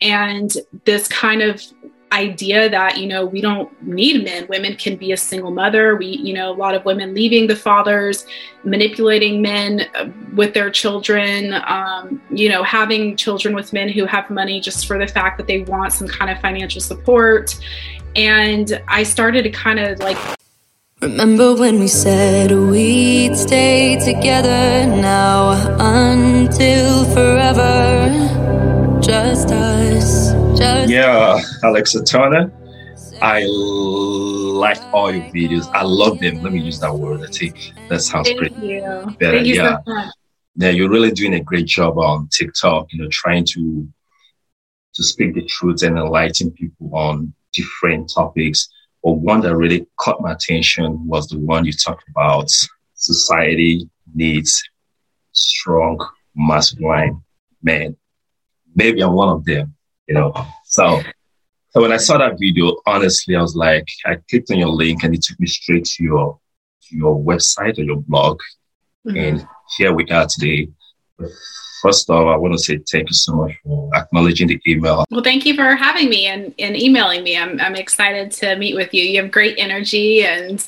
and this kind of idea that you know we don't need men women can be a single mother we you know a lot of women leaving the fathers manipulating men uh, with their children um, you know having children with men who have money just for the fact that they want some kind of financial support and i started to kind of like Remember when we said we'd stay together now until forever? Just us. Yeah, Alexa Turner. I like all your videos. I love them. Let me use that word. I think that sounds Thank pretty you. better. Thank you yeah. so yeah, you're really doing a great job on TikTok, you know, trying to to speak the truth and enlighten people on different topics. But one that really caught my attention was the one you talked about. Society needs strong, masculine men. Maybe I'm one of them, you know. So so when I saw that video, honestly, I was like, I clicked on your link and it took me straight to your to your website or your blog. Mhm. And here we are today. First off, I want to say thank you so much for acknowledging the email. Well, thank you for having me and, and emailing me. I'm, I'm excited to meet with you. You have great energy, and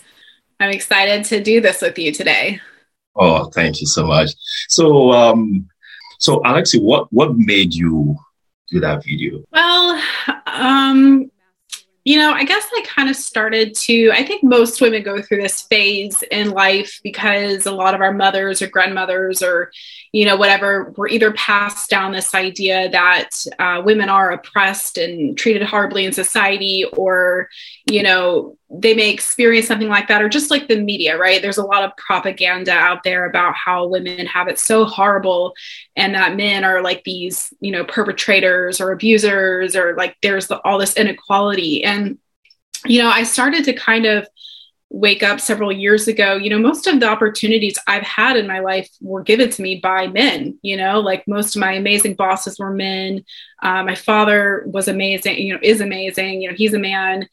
I'm excited to do this with you today. Oh, thank you so much. So, um, so Alexi, what what made you do that video? Well, um, you know, I guess I kind of started to, I think most women go through this phase in life because a lot of our mothers or grandmothers or, you know, whatever, were either passed down this idea that uh, women are oppressed and treated horribly in society or, you know, they may experience something like that or just like the media, right? There's a lot of propaganda out there about how women have it so horrible and that men are like these you know perpetrators or abusers or like there's the, all this inequality. And you know i started to kind of wake up several years ago. You know most of the opportunities i've had in my life were given to me by men you know like most of my amazing bosses were men. Uh, my father was amazing you know is amazing you know he's a man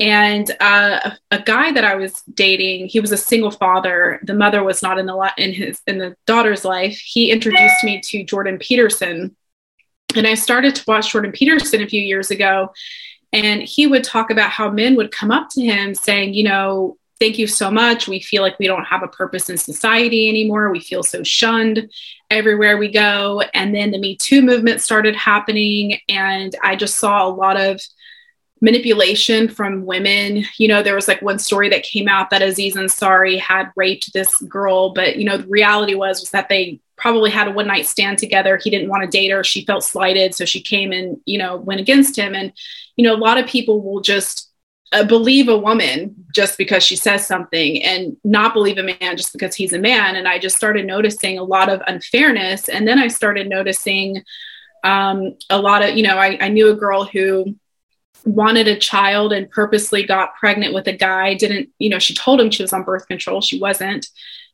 and uh, a guy that I was dating, he was a single father. The mother was not in the in his in the daughter's life. He introduced me to Jordan Peterson, and I started to watch Jordan Peterson a few years ago. And he would talk about how men would come up to him saying, you know, thank you so much. We feel like we don't have a purpose in society anymore. We feel so shunned everywhere we go. And then the Me Too movement started happening, and I just saw a lot of manipulation from women. You know, there was like one story that came out that Aziz Ansari had raped this girl, but you know, the reality was was that they probably had a one night stand together. He didn't want to date her. She felt slighted, so she came and you know went against him. And you know, a lot of people will just uh, believe a woman just because she says something and not believe a man just because he's a man. And I just started noticing a lot of unfairness. And then I started noticing um, a lot of, you know, I, I knew a girl who wanted a child and purposely got pregnant with a guy didn't you know she told him she was on birth control she wasn't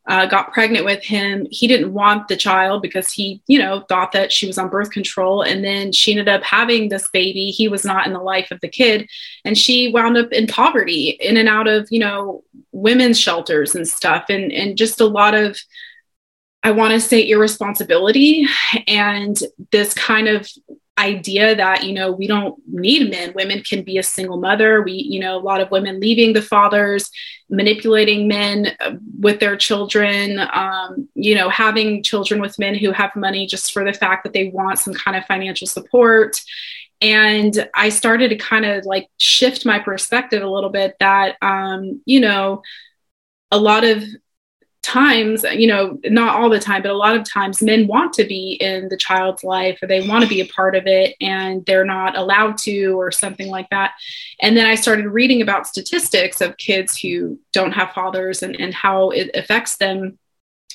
uh, got pregnant with him. He didn't want the child because he you know thought that she was on birth control. And then she ended up having this baby. He was not in the life of the kid. And she wound up in poverty in and out of you know women's shelters and stuff. And and just a lot of I want to say irresponsibility and this kind of idea that you know we don't need men. Women can be a single mother. We you know a lot of women leaving the fathers manipulating men uh, with their children um, you know having children with men who have money just for the fact that they want some kind of financial support. And i started to kind of like shift my perspective a little bit that um, you know a lot of times, you know, not all the time, but a lot of times men want to be in the child's life or they want to be a part of it and they're not allowed to or something like that. And then I started reading about statistics of kids who don't have fathers and, and how it affects them.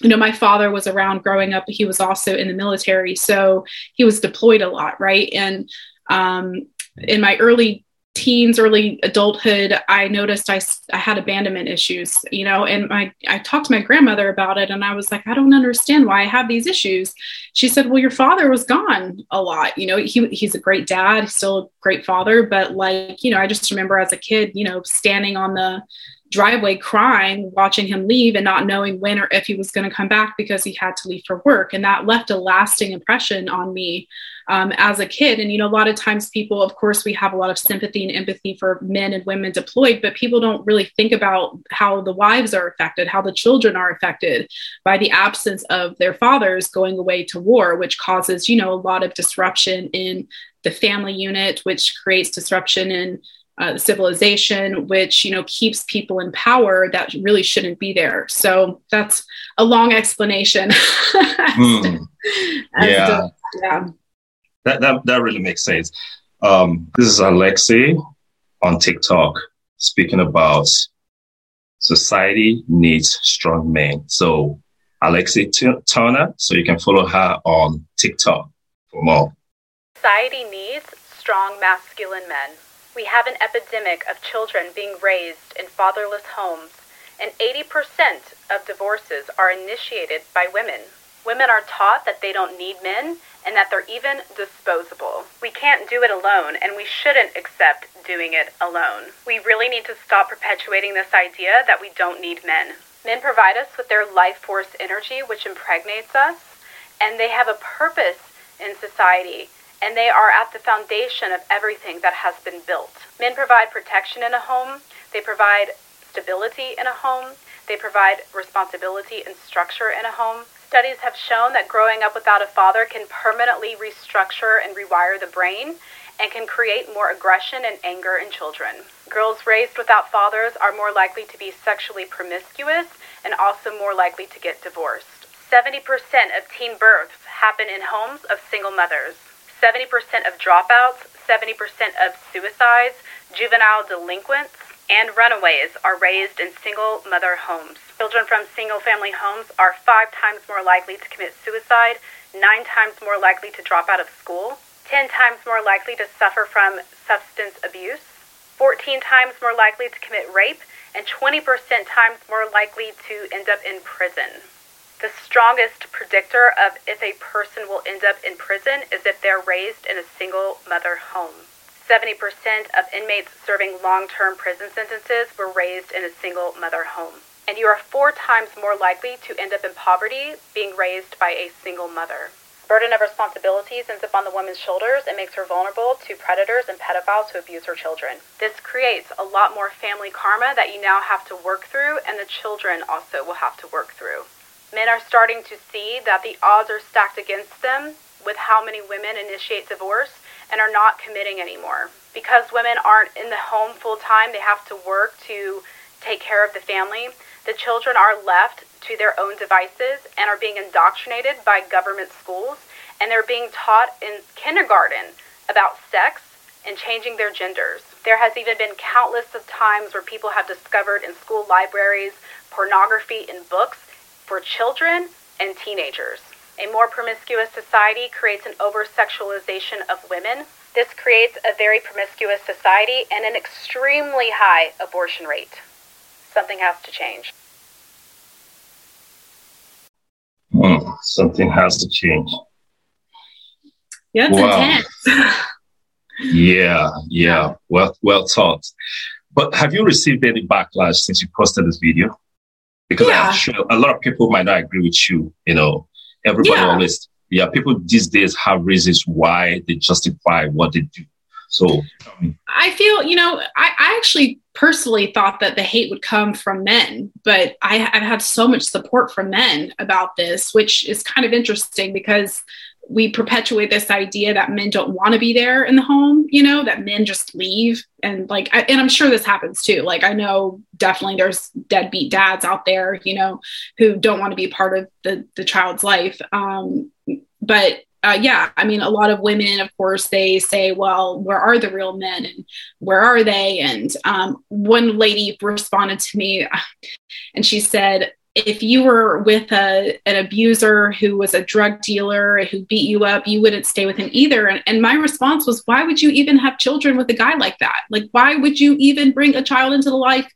You know, my father was around growing up, he was also in the military. So he was deployed a lot, right? And um, in my early teens early adulthood i noticed I, I had abandonment issues you know and my i talked to my grandmother about it and i was like i don't understand why i have these issues. She said well your father was gone a lot you know he, he's a great dad he's still a great father but like you know i just remember as a kid you know standing on the driveway crying, watching him leave and not knowing when or if he was going to come back because he had to leave for work. And that left a lasting impression on me um, as a kid. And, you know, a lot of times people, of course, we have a lot of sympathy and empathy for men and women deployed, but people don't really think about how the wives are affected, how the children are affected by the absence of their fathers going away to war, which causes, you know, a lot of disruption in the family unit, which creates disruption in uh, civilization, which you know keeps people in power that really shouldn't be there. So that's a long explanation. mm. yeah, to, yeah. That, that that really makes sense. Um, this is Alexi on TikTok speaking about society needs strong men. So Alexi T- Turner, so you can follow her on TikTok for more. Society needs strong masculine men. We have an epidemic of children being raised in fatherless homes, and 80% of divorces are initiated by women. Women are taught that they don't need men and that they're even disposable. We can't do it alone, and we shouldn't accept doing it alone. We really need to stop perpetuating this idea that we don't need men. Men provide us with their life force energy, which impregnates us, and they have a purpose in society and they are at the foundation of everything that has been built. Men provide protection in a home, they provide stability in a home, they provide responsibility and structure in a home. Studies have shown that growing up without a father can permanently restructure and rewire the brain and can create more aggression and anger in children. Girls raised without fathers are more likely to be sexually promiscuous and also more likely to get divorced. 70% of teen births happen in homes of single mothers. 70% of dropouts, 70% of suicides, juvenile delinquents, and runaways are raised in single mother homes. Children from single family homes are five times more likely to commit suicide, nine times more likely to drop out of school, 10 times more likely to suffer from substance abuse, 14 times more likely to commit rape, and 20% times more likely to end up in prison. The strongest predictor of if a person will end up in prison is if they're raised in a single mother home. 70% of inmates serving long term prison sentences were raised in a single mother home. And you are four times more likely to end up in poverty being raised by a single mother. Burden of responsibilities ends up on the woman's shoulders and makes her vulnerable to predators and pedophiles who abuse her children. This creates a lot more family karma that you now have to work through, and the children also will have to work through men are starting to see that the odds are stacked against them with how many women initiate divorce and are not committing anymore. Because women aren't in the home full time, they have to work to take care of the family. The children are left to their own devices and are being indoctrinated by government schools, and they're being taught in kindergarten about sex and changing their genders. There has even been countless of times where people have discovered in school libraries pornography in books for children and teenagers. A more promiscuous society creates an over sexualization of women. This creates a very promiscuous society and an extremely high abortion rate. Something has to change. Mm, something has to change. Yeah, it's wow. yeah, yeah. Well, well thought. But have you received any backlash since you posted this video? Because yeah. I'm sure a lot of people might not agree with you. You know, everybody yeah. always, yeah, people these days have reasons why they justify what they do. So um, I feel, you know, I, I actually personally thought that the hate would come from men, but I, I've had so much support from men about this, which is kind of interesting because we perpetuate this idea that men don't want to be there in the home, you know, that men just leave. And like, I, and I'm sure this happens too. Like, I know definitely there's deadbeat dads out there, you know, who don't want to be part of the, the child's life. Um, but uh, yeah, I mean, a lot of women, of course, they say, well, where are the real men and where are they? And um, one lady responded to me and she said, if you were with a, an abuser who was a drug dealer who beat you up, you wouldn't stay with him either. And, and my response was, why would you even have children with a guy like that? Like, why would you even bring a child into the life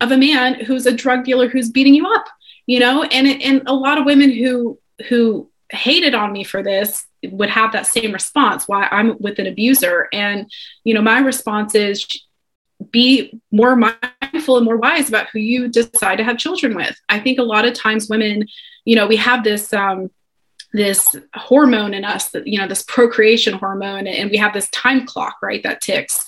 of a man who's a drug dealer who's beating you up? You know, and and a lot of women who who hated on me for this would have that same response why i'm with an abuser and you know my response is be more mindful and more wise about who you decide to have children with. I think a lot of times women, you know, we have this um, this hormone in us that you know this procreation hormone and we have this time clock right that ticks.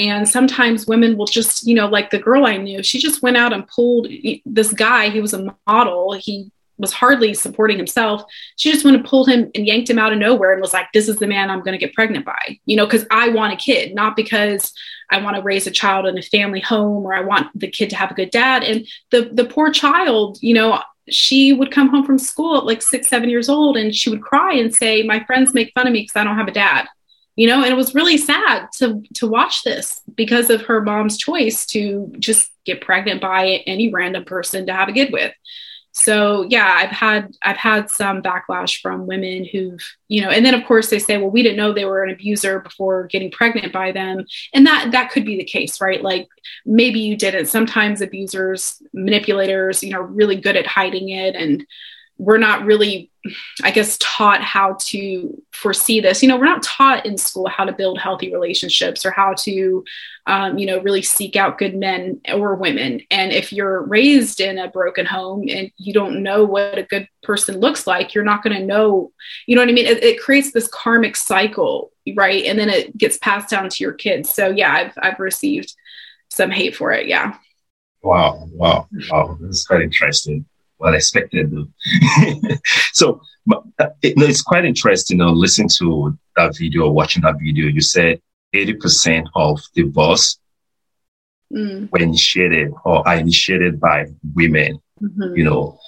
And sometimes women will just you know like the girl i knew she just went out and pulled this guy. He was a model. He was hardly supporting himself. She just went and pulled him and yanked him out of nowhere and was like this is the man i'm going to get pregnant by you know because i want a kid not because i want to raise a child in a family home or i want the kid to have a good dad. And the the poor child you know she would come home from school at like six, seven years old and she would cry and say, My friends make fun of me because I don't have a dad. You know, and it was really sad to to watch this because of her mom's choice to just get pregnant by any random person to have a kid with so yeah i've had i've had some backlash from women who've you know and then of course they say well we didn't know they were an abuser before getting pregnant by them. And that that could be the case right? Like maybe you didn't. Sometimes abusers manipulators you know really good at hiding it and we're not really i guess taught how to foresee this. You know we're not taught in school how to build healthy relationships or how to um, you know really seek out good men or women. And if you're raised in a broken home and you don't know what a good person looks like you're not going to know you know what i mean? It, it creates this karmic cycle right? And then it gets passed down to your kids. So yeah i've i've received some hate for it. Yeah. Wow. Wow. Wow. That's quite interesting well expected though. so uh, it, no, it's quite interesting you know, listening to that video, watching that video. You said 80% of divorce mm. were initiated or are initiated by women. Mm-hmm. You know,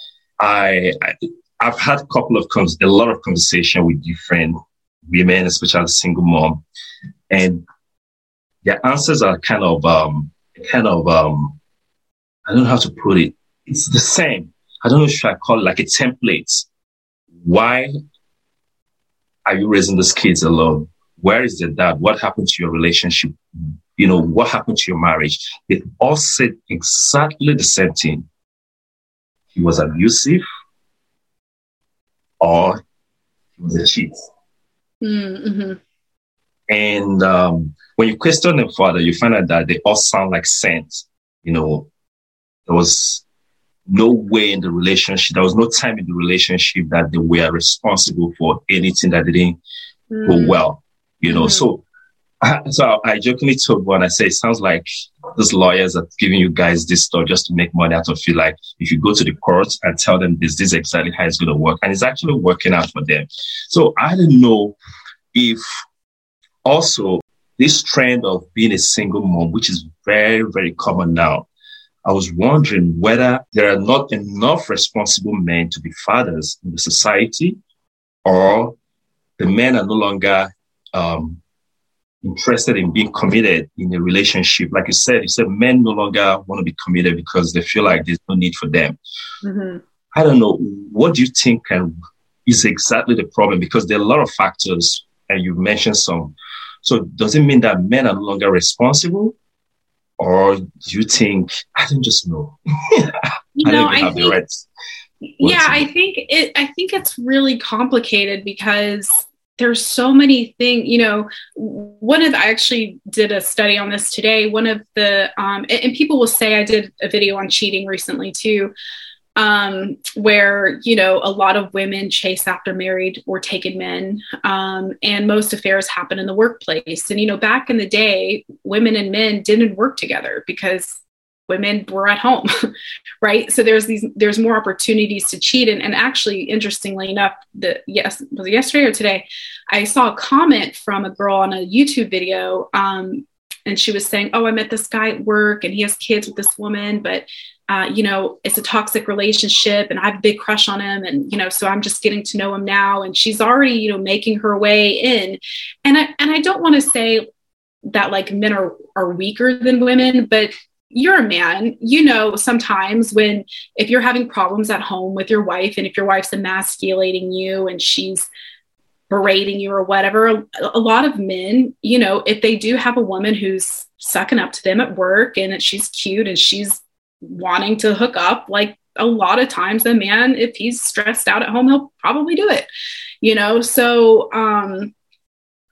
I, I have had a couple of cons- a lot of conversation with different women, especially single mom, and their answers are kind of um kind of um I don't know how to put it. It's the same. I don't know if I call it like a template. Why are you raising these kids alone? Where is the dad? What happened to your relationship? You know, what happened to your marriage? They all said exactly the same thing. He was abusive or he was a cheat. Mm-hmm. And um, when you question them further, you find out that they all sound like saints. You know, there was no way in the relationship, there was no time in the relationship that they were responsible for anything that didn't mm. go well, you know. Mm. So, so I jokingly told one, I say, it sounds like these lawyers are giving you guys this stuff just to make money out of you. Like, if you go to the court and tell them this, this is exactly how it's going to work. And it's actually working out for them. So I don't know if also this trend of being a single mom, which is very, very common now, I was wondering whether there are not enough responsible men to be fathers in the society, or the men are no longer um, interested in being committed in a relationship. Like you said, you said men no longer want to be committed because they feel like there's no need for them. Mm-hmm. I don't know. What do you think can, is exactly the problem? Because there are a lot of factors, and you mentioned some. So does it mean that men are no longer responsible? Or you think I don't just know? you know, I, think, right yeah, I think it. I think it's really complicated because there's so many things. You know, one of I actually did a study on this today. One of the um, and, and people will say I did a video on cheating recently too um, where you know a lot of women chase after married or taken men, um, and most affairs happen in the workplace. And you know, back in the day, women and men didn't work together because women were at home, right? So there's these there's more opportunities to cheat. And, and actually, interestingly enough, the yes was it yesterday or today, I saw a comment from a girl on a YouTube video. Um, and she was saying, "Oh, I met this guy at work, and he has kids with this woman, but uh, you know, it's a toxic relationship and I have a big crush on him. And, you know, so I'm just getting to know him now. And she's already, you know, making her way in. And I, and I don't want to say that like men are, are weaker than women, but you're a man, you know, sometimes when, if you're having problems at home with your wife and if your wife's emasculating you and she's, berating you or whatever a lot of men you know if they do have a woman who's sucking up to them at work and she's cute and she's wanting to hook up like a lot of times a man if he's stressed out at home he'll probably do it you know so um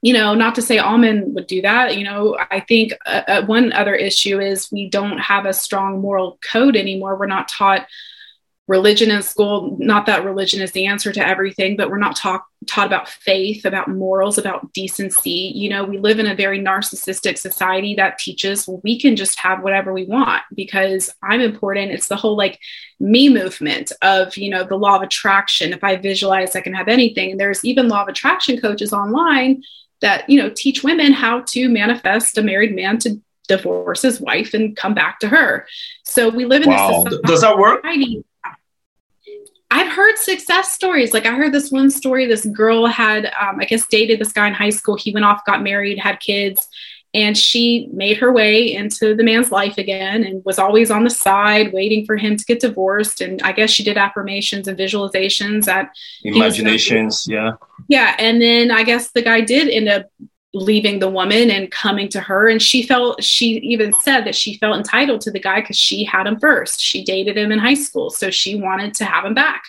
you know, not to say all men would do that. You know, I think uh, uh, one other issue is we don't have a strong moral code anymore. We're not taught religion in school. Not that religion is the answer to everything, but we're not taught taught about faith, about morals, about decency. You know, we live in a very narcissistic society that teaches well, we can just have whatever we want because I'm important. It's the whole like me movement of, you know, the law of attraction. If I visualize, I can have anything. And there's even law of attraction coaches online that, you know, teach women how to manifest a married man to divorce his wife and come back to her. So we live in wow. this Does that work? I've heard success stories. Like I heard this one story. This girl had, um, I guess, dated this guy in high school. He went off, got married, had kids, and she made her way into the man's life again and was always on the side waiting for him to get divorced. And I guess she did affirmations and visualizations that imaginations. Yeah. Yeah. And then I guess the guy did end up leaving the woman and coming to her. And she felt she even said that she felt entitled to the guy because she had him first. She dated him in high school so she wanted to have him back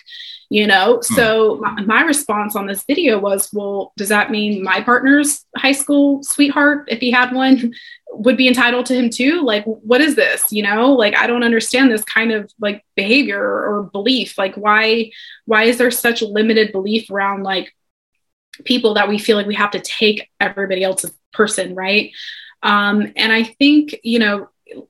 you know? Hmm. so my, my, response on this video was well does that mean my partner's high school sweetheart if he had one would be entitled to him too? Like what is this you know? Like i don't understand this kind of like behavior or belief. Like why why is there such limited belief around like people that we feel like we have to take everybody else's person, right? Um, and I think, you know,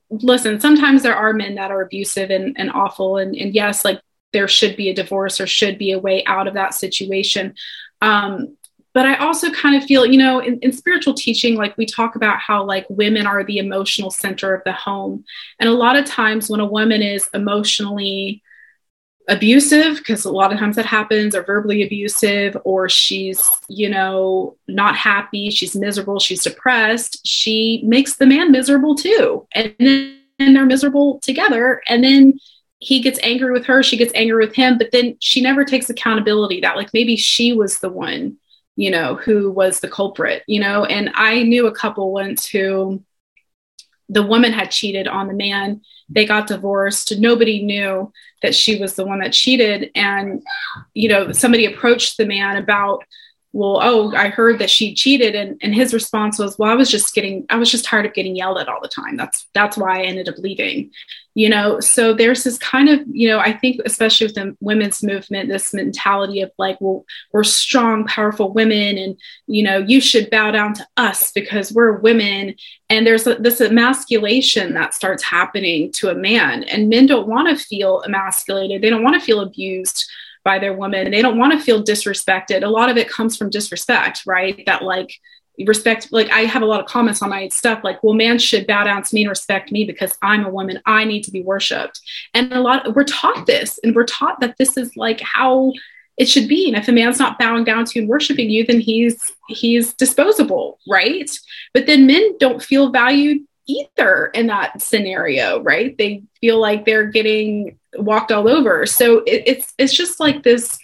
listen, sometimes there are men that are abusive and, and awful. And, and yes, like there should be a divorce or should be a way out of that situation. Um, but I also kind of feel, you know, in, in, spiritual teaching, like we talk about how like women are the emotional center of the home. And a lot of times when a woman is emotionally abusive because a lot of times that happens or verbally abusive or she's you know not happy she's miserable she's depressed she makes the man miserable too. And then they're miserable together and then he gets angry with her she gets angry with him but then she never takes accountability that like maybe she was the one you know who was the culprit you know? And i knew a couple once who the woman had cheated on the man. They got divorced. Nobody knew that she was the one that cheated. And you know somebody approached the man about well oh i heard that she cheated and, and his response was well i was just getting i was just tired of getting yelled at all the time. That's that's why i ended up leaving. You know so there's this kind of you know i think especially with the women's movement this mentality of like well we're strong powerful women and you know you should bow down to us because we're women. And there's this emasculation that starts happening to a man. And men don't want to feel emasculated. They don't want to feel abused by their woman and they don't want to feel disrespected. A lot of it comes from disrespect right? That like respect like i have a lot of comments on my stuff like well man should bow down to me and respect me because i'm a woman i need to be worshiped and a lot we're taught this and we're taught that this is like how it should be. And if a man's not bowing down to and worshiping you then he's he's disposable right? But then men don't feel valued either in that scenario right? They feel like they're getting walked all over. So it, it's it's just like this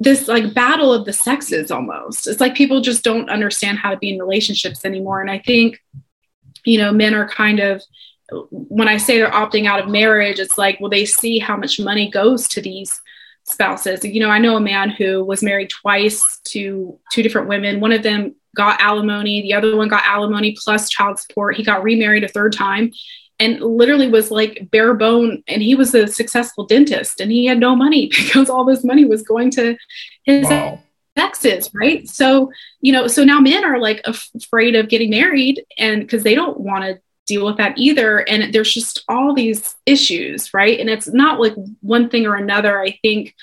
this like battle of the sexes almost. It's like people just don't understand how to be in relationships anymore. And i think you know men are kind of when i say they're opting out of marriage it's like well they see how much money goes to these spouses. You know i know a man who was married twice to two different women. One of them got alimony the other one got alimony plus child support. He got remarried a third time and literally was like bare bone and he was a successful dentist and he had no money because all this money was going to his wow. exes right so you know so now men are like afraid of getting married and because they don't want to deal with that either and there's just all these issues right and it's not like one thing or another i think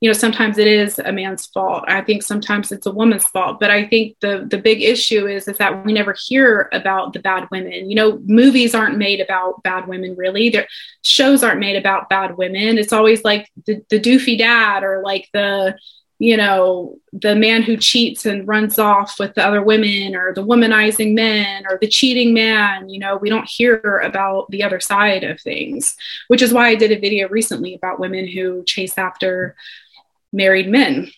you know sometimes it is a man's fault. I think sometimes it's a woman's fault. But i think the the big issue is is that we never hear about the bad women. You know movies aren't made about bad women really. Their shows aren't made about bad women. It's always like the, the doofy dad or like the you know the man who cheats and runs off with the other women or the womanizing men or the cheating man. You know we don't hear about the other side of things which is why i did a video recently about women who chase after married men.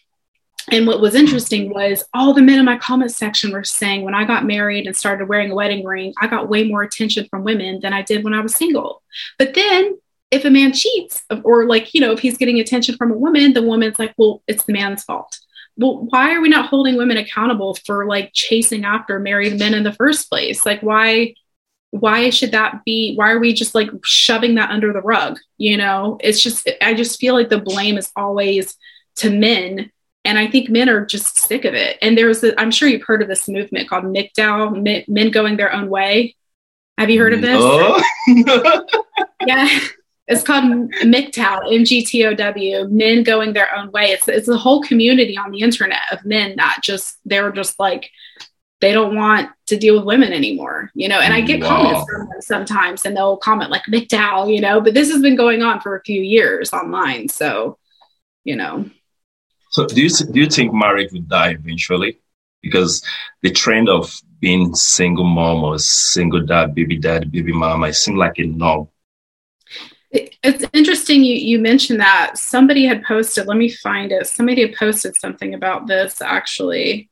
And what was interesting was all the men in my comment section were saying when I got married and started wearing a wedding ring, I got way more attention from women than I did when I was single. But then if a man cheats or like, you know, if he's getting attention from a woman, the woman's like, well, it's the man's fault. well, why are we not holding women accountable for like chasing after married men in the first place? Like, why? Why should that be? Why are we just like shoving that under the rug? You know, it's just, I just feel like the blame is always to men. And I think men are just sick of it. And there's, a, I'm sure you've heard of this movement called MGTOW, men going their own way. Have you heard of this? Oh. yeah. It's called MGTOW, M-G-T-O-W, men going their own way. It's it's a whole community on the internet of men that just they're just like they don't want to deal with women anymore, you know. And I get wow. comments from them sometimes, and they'll comment like MGTOW, you know. But this has been going on for a few years online, so you know. So do you do you think marriage would die eventually? Because the trend of being single mom or single dad, baby dad, baby mama, it seems like a norm. It's interesting you, you mentioned that. Somebody had posted let me find it. Somebody had posted something about this actually.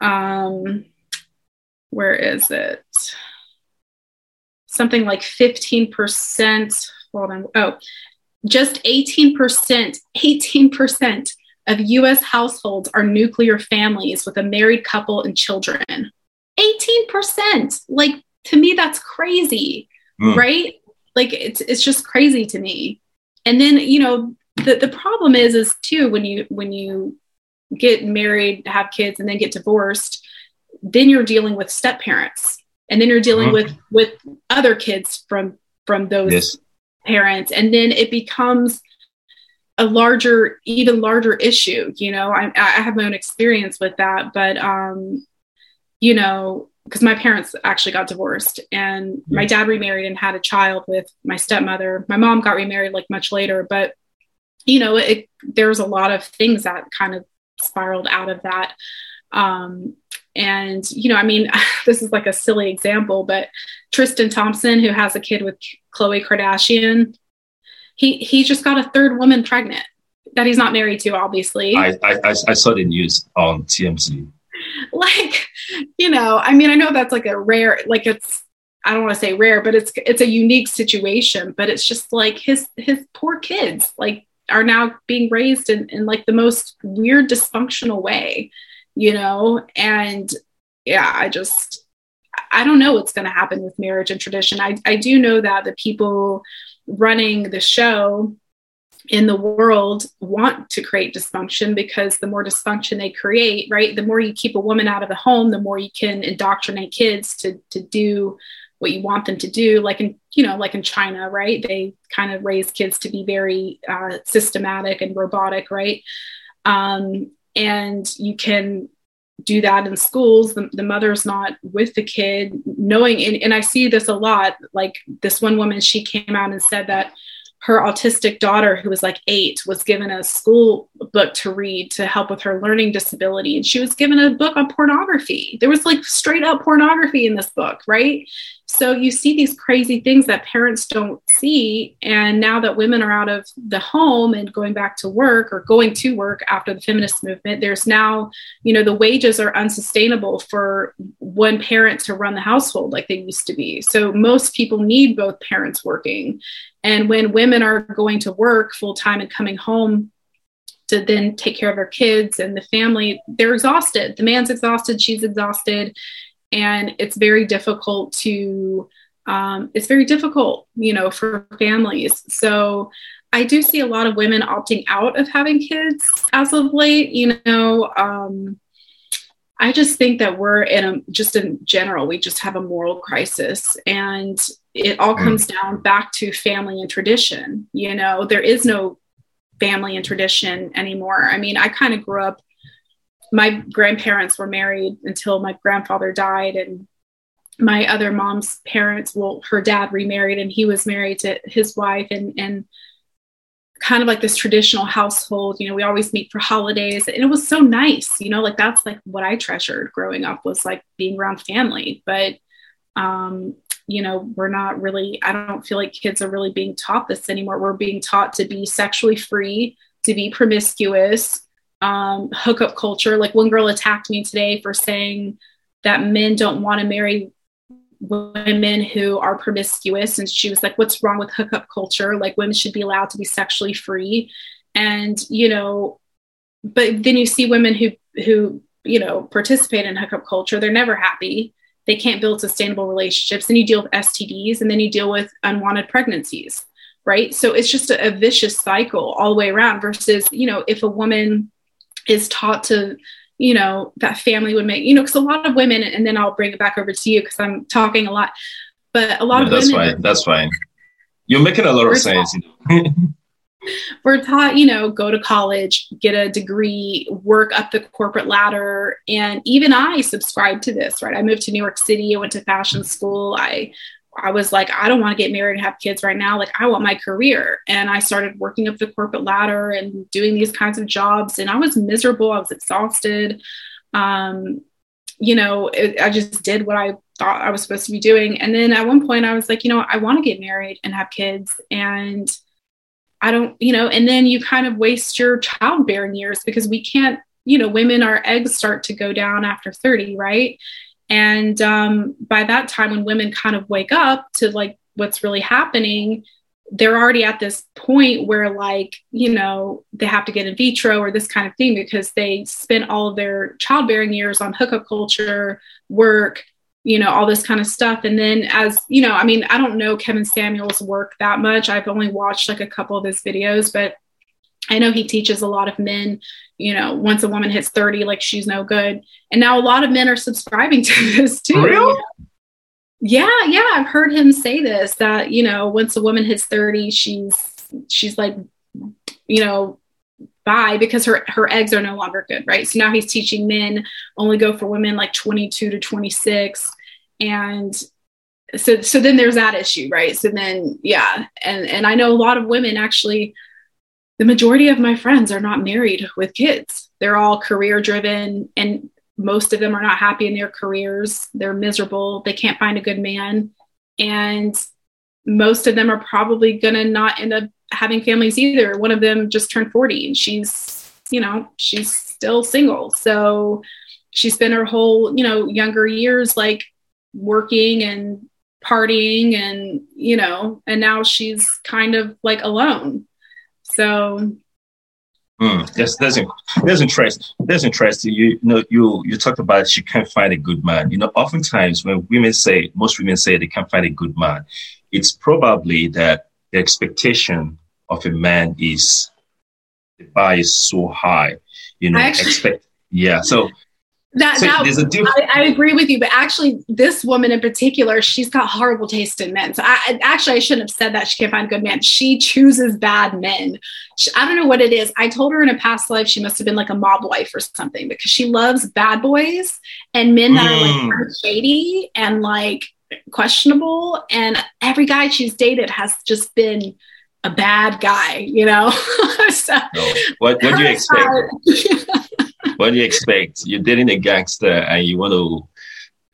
Um, where is it? Something like 15% hold on. Oh just 18% 18% of us households are nuclear families with a married couple and children 18% like to me that's crazy mm. right like it's it's just crazy to me. And then, you know, the, the problem is is too when you when you get married, have kids, and then get divorced, then you're dealing with step parents. And then you're dealing mm-hmm. with with other kids from from those yes. parents. And then it becomes a larger, even larger issue. You know, I, I have my own experience with that, but um, you know, because my parents actually got divorced and my dad remarried and had a child with my stepmother. My mom got remarried like much later, but you know, it, there's a lot of things that kind of spiraled out of that. Um, and you know, I mean, this is like a silly example, but Tristan Thompson, who has a kid with Khloe Kardashian, he he just got a third woman pregnant that he's not married to, obviously. I I, I saw the news on TMZ. like you know i mean i know that's like a rare like it's i don't want to say rare but it's it's a unique situation but it's just like his his poor kids like are now being raised in, in like the most weird dysfunctional way you know and yeah i just i don't know what's going to happen with marriage and tradition i i do know that the people running the show in the world want to create dysfunction because the more dysfunction they create, right, the more you keep a woman out of the home, the more you can indoctrinate kids to to do what you want them to do. Like in you know, like in China, right, they kind of raise kids to be very uh, systematic and robotic, right, um, and you can do that in schools the, the mother's not with the kid knowing and, and i see this a lot like this one woman she came out and said that her autistic daughter, who was like eight, was given a school book to read to help with her learning disability. And she was given a book on pornography. There was like straight up pornography in this book, right? So you see these crazy things that parents don't see. And now that women are out of the home and going back to work or going to work after the feminist movement, there's now, you know, the wages are unsustainable for one parent to run the household like they used to be. So most people need both parents working. And when women are going to work full time and coming home to then take care of their kids and the family, they're exhausted. The man's exhausted, she's exhausted and it's very difficult to um, it's very difficult you know for families. So i do see a lot of women opting out of having kids as of late you know um, i just think that we're in a just in general we just have a moral crisis. And it all mm. comes down back to family and tradition you know there is no family and tradition anymore. I mean i kind of grew up my grandparents were married until my grandfather died and my other mom's parents well her dad remarried and he was married to his wife and and kind of like this traditional household you know we always meet for holidays and it was so nice you know like that's like what i treasured growing up was like being around family but um you know we're not really i don't feel like kids are really being taught this anymore. We're being taught to be sexually free to be promiscuous um, hookup culture. Like one girl attacked me today for saying that men don't want to marry women who are promiscuous. And she was like, What's wrong with hookup culture? Like women should be allowed to be sexually free. And, you know, but then you see women who who you know participate in hookup culture they're never happy they can't build sustainable relationships then you deal with stds and then you deal with unwanted pregnancies right so it's just a, a vicious cycle all the way around versus you know if a woman is taught to you know that family would make you know because a lot of women and then i'll bring it back over to you because i'm talking a lot but a lot no, of that's women fine that's fine you're making a lot of sense we're taught, you know, go to college, get a degree, work up the corporate ladder. And even I subscribed to this, right? I moved to New York City, I went to fashion school. I I was like, I don't want to get married and have kids right now. Like, I want my career. And I started working up the corporate ladder and doing these kinds of jobs. And I was miserable. I was exhausted. Um, you know, it, I just did what I thought I was supposed to be doing. And then at one point, I was like, you know, I want to get married and have kids. And I don't, you know, and then you kind of waste your childbearing years because we can't, you know, women, our eggs start to go down after 30, right? And um, by that time, when women kind of wake up to like what's really happening, they're already at this point where, like, you know, they have to get in vitro or this kind of thing because they spent all of their childbearing years on hookup culture, work, you know all this kind of stuff. And then as you know i mean i don't know kevin samuel's work that much. I've only watched like a couple of his videos but i know he teaches a lot of men you know once a woman hits 30 like she's no good. And now a lot of men are subscribing to this too. Real? yeah yeah i've heard him say this that you know once a woman hits 30 she's she's like you know bye because her her eggs are no longer good right? So now he's teaching men only go for women like 22 to 26 and so so then there's that issue right? So then yeah. And and i know a lot of women actually the majority of my friends are not married with kids. They're all career driven and most of them are not happy in their careers. They're miserable. They can't find a good man. And most of them are probably going to not end up having families either. One of them just turned 40 and she's you know she's still single. So she spent her whole you know younger years like working and partying and you know and now she's kind of like alone so Mm, yes, that's that's interesting. That's interesting. You, you know, you you talked about she can't find a good man. You know, oftentimes when women say, most women say they can't find a good man, it's probably that the expectation of a man is the bar is so high. You know, actually, expect yeah. So that, so that there's a diff- I, I, agree with you, but actually, this woman in particular, she's got horrible taste in men. So, I, actually, I shouldn't have said that she can't find good men. She chooses bad men. She, I don't know what it is. I told her in a past life she must have been like a mob wife or something because she loves bad boys and men that mm. are like shady and like questionable. And every guy she's dated has just been a bad guy, you know. so, no. What what do you expect? what do you expect? You're dating a gangster and you want to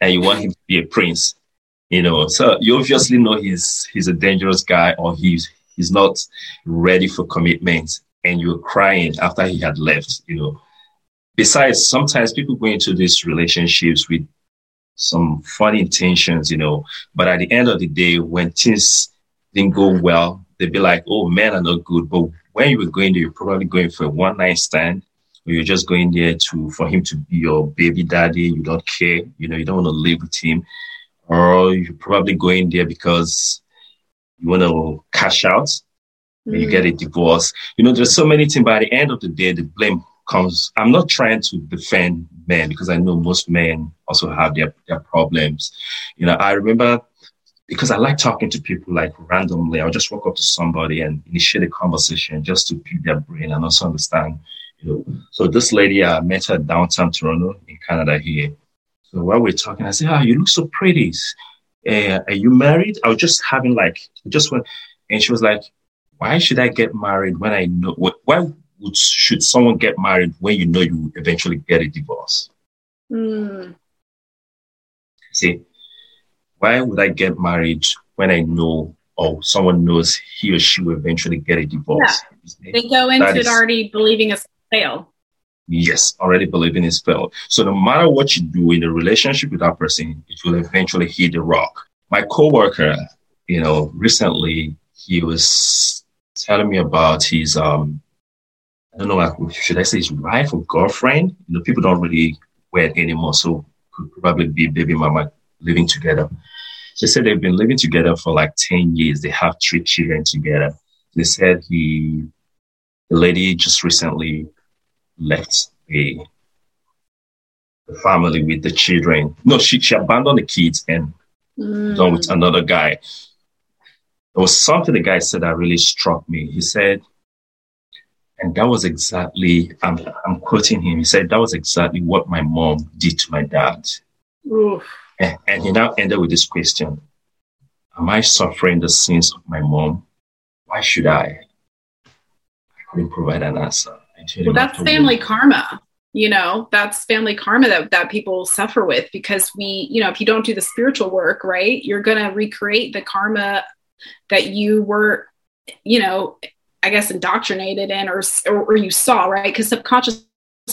and you want him to be a prince, you know. So you obviously know he's he's a dangerous guy or he's he's not ready for commitment and you're crying after he had left, you know. Besides, sometimes people go into these relationships with some funny intentions, you know, but at the end of the day, when things didn't go well, they'd be like, oh, men are not good. But when you were going there, you're probably going for a one night stand you're just going there to for him to be your baby daddy. You don't care, you know, you don't want to live with him, or you're probably going there because you want to cash out mm. you get a divorce. You know, there's so many things. By the end of the day, the blame comes. I'm not trying to defend men because I know most men also have their, their problems. You know, I remember because I like talking to people like randomly. I'll just walk up to somebody and initiate a conversation just to pick their brain and also understand know, so this lady, I met her downtown Toronto in Canada here. So while we're talking, I said, "Ah, oh, you look so pretty. Uh, are you married?" I was just having like just went, and she was like, "Why should I get married when I know? Why would should someone get married when you know you eventually get a divorce?" Mm. See, why would I get married when I know or someone knows he or she will eventually get a divorce? Yeah. They go into that it is, already believing a fail. Yes, already believing is failed. So no matter what you do in a relationship with that person, it will eventually hit the rock. My coworker, you know, recently he was telling me about his um I don't know, should I say his wife or girlfriend? You know, people don't really wear it anymore, so could probably be baby mama living together. She said they've been living together for like 10 years. They have three children together. They said he, the lady just recently left the, the family with the children. No, she, she abandoned the kids and mm. done with another guy. There was something the guy said that really struck me. He said, and that was exactly, I'm, I'm quoting him. He said, that was exactly what my mom did to my dad. Oof. And, and he now ended with this question Am I suffering the sins of my mom? Why should I? I couldn't provide an answer. Well, that's family karma. You know, that's family karma that, that people suffer with because we, you know, if you don't do the spiritual work, right, you're going to recreate the karma that you were, you know, I guess indoctrinated in or, or, or you saw, right? Because subconscious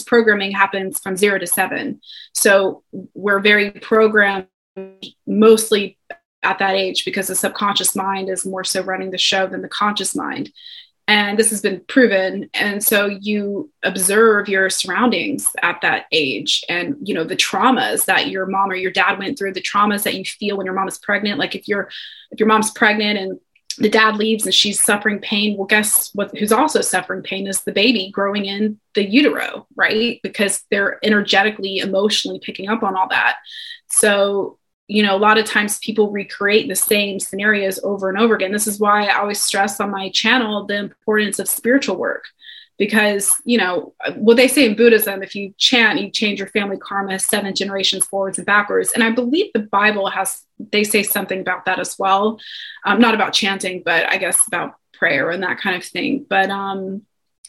programming happens from zero to seven. So we're very programmed mostly at that age because the subconscious mind is more so running the show than the conscious mind. And this has been proven. And so you observe your surroundings at that age and, you know, the traumas that your mom or your dad went through, the traumas that you feel when your mom is pregnant. Like if you're, if your mom's pregnant and the dad leaves and she's suffering pain well guess what who's also suffering pain is the baby growing in the utero right because they're energetically emotionally picking up on all that so you know a lot of times people recreate the same scenarios over and over again. This is why i always stress on my channel the importance of spiritual work because you know what they say in buddhism if you chant you change your family karma seven generations forwards and backwards. And i believe the bible has they say something about that as well. Um, not about chanting but i guess about prayer and that kind of thing. But um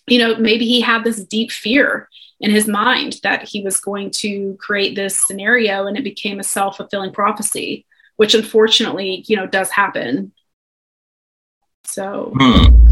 you know maybe he had this deep fear in his mind that he was going to create this scenario and it became a self-fulfilling prophecy which unfortunately you know does happen. So hmm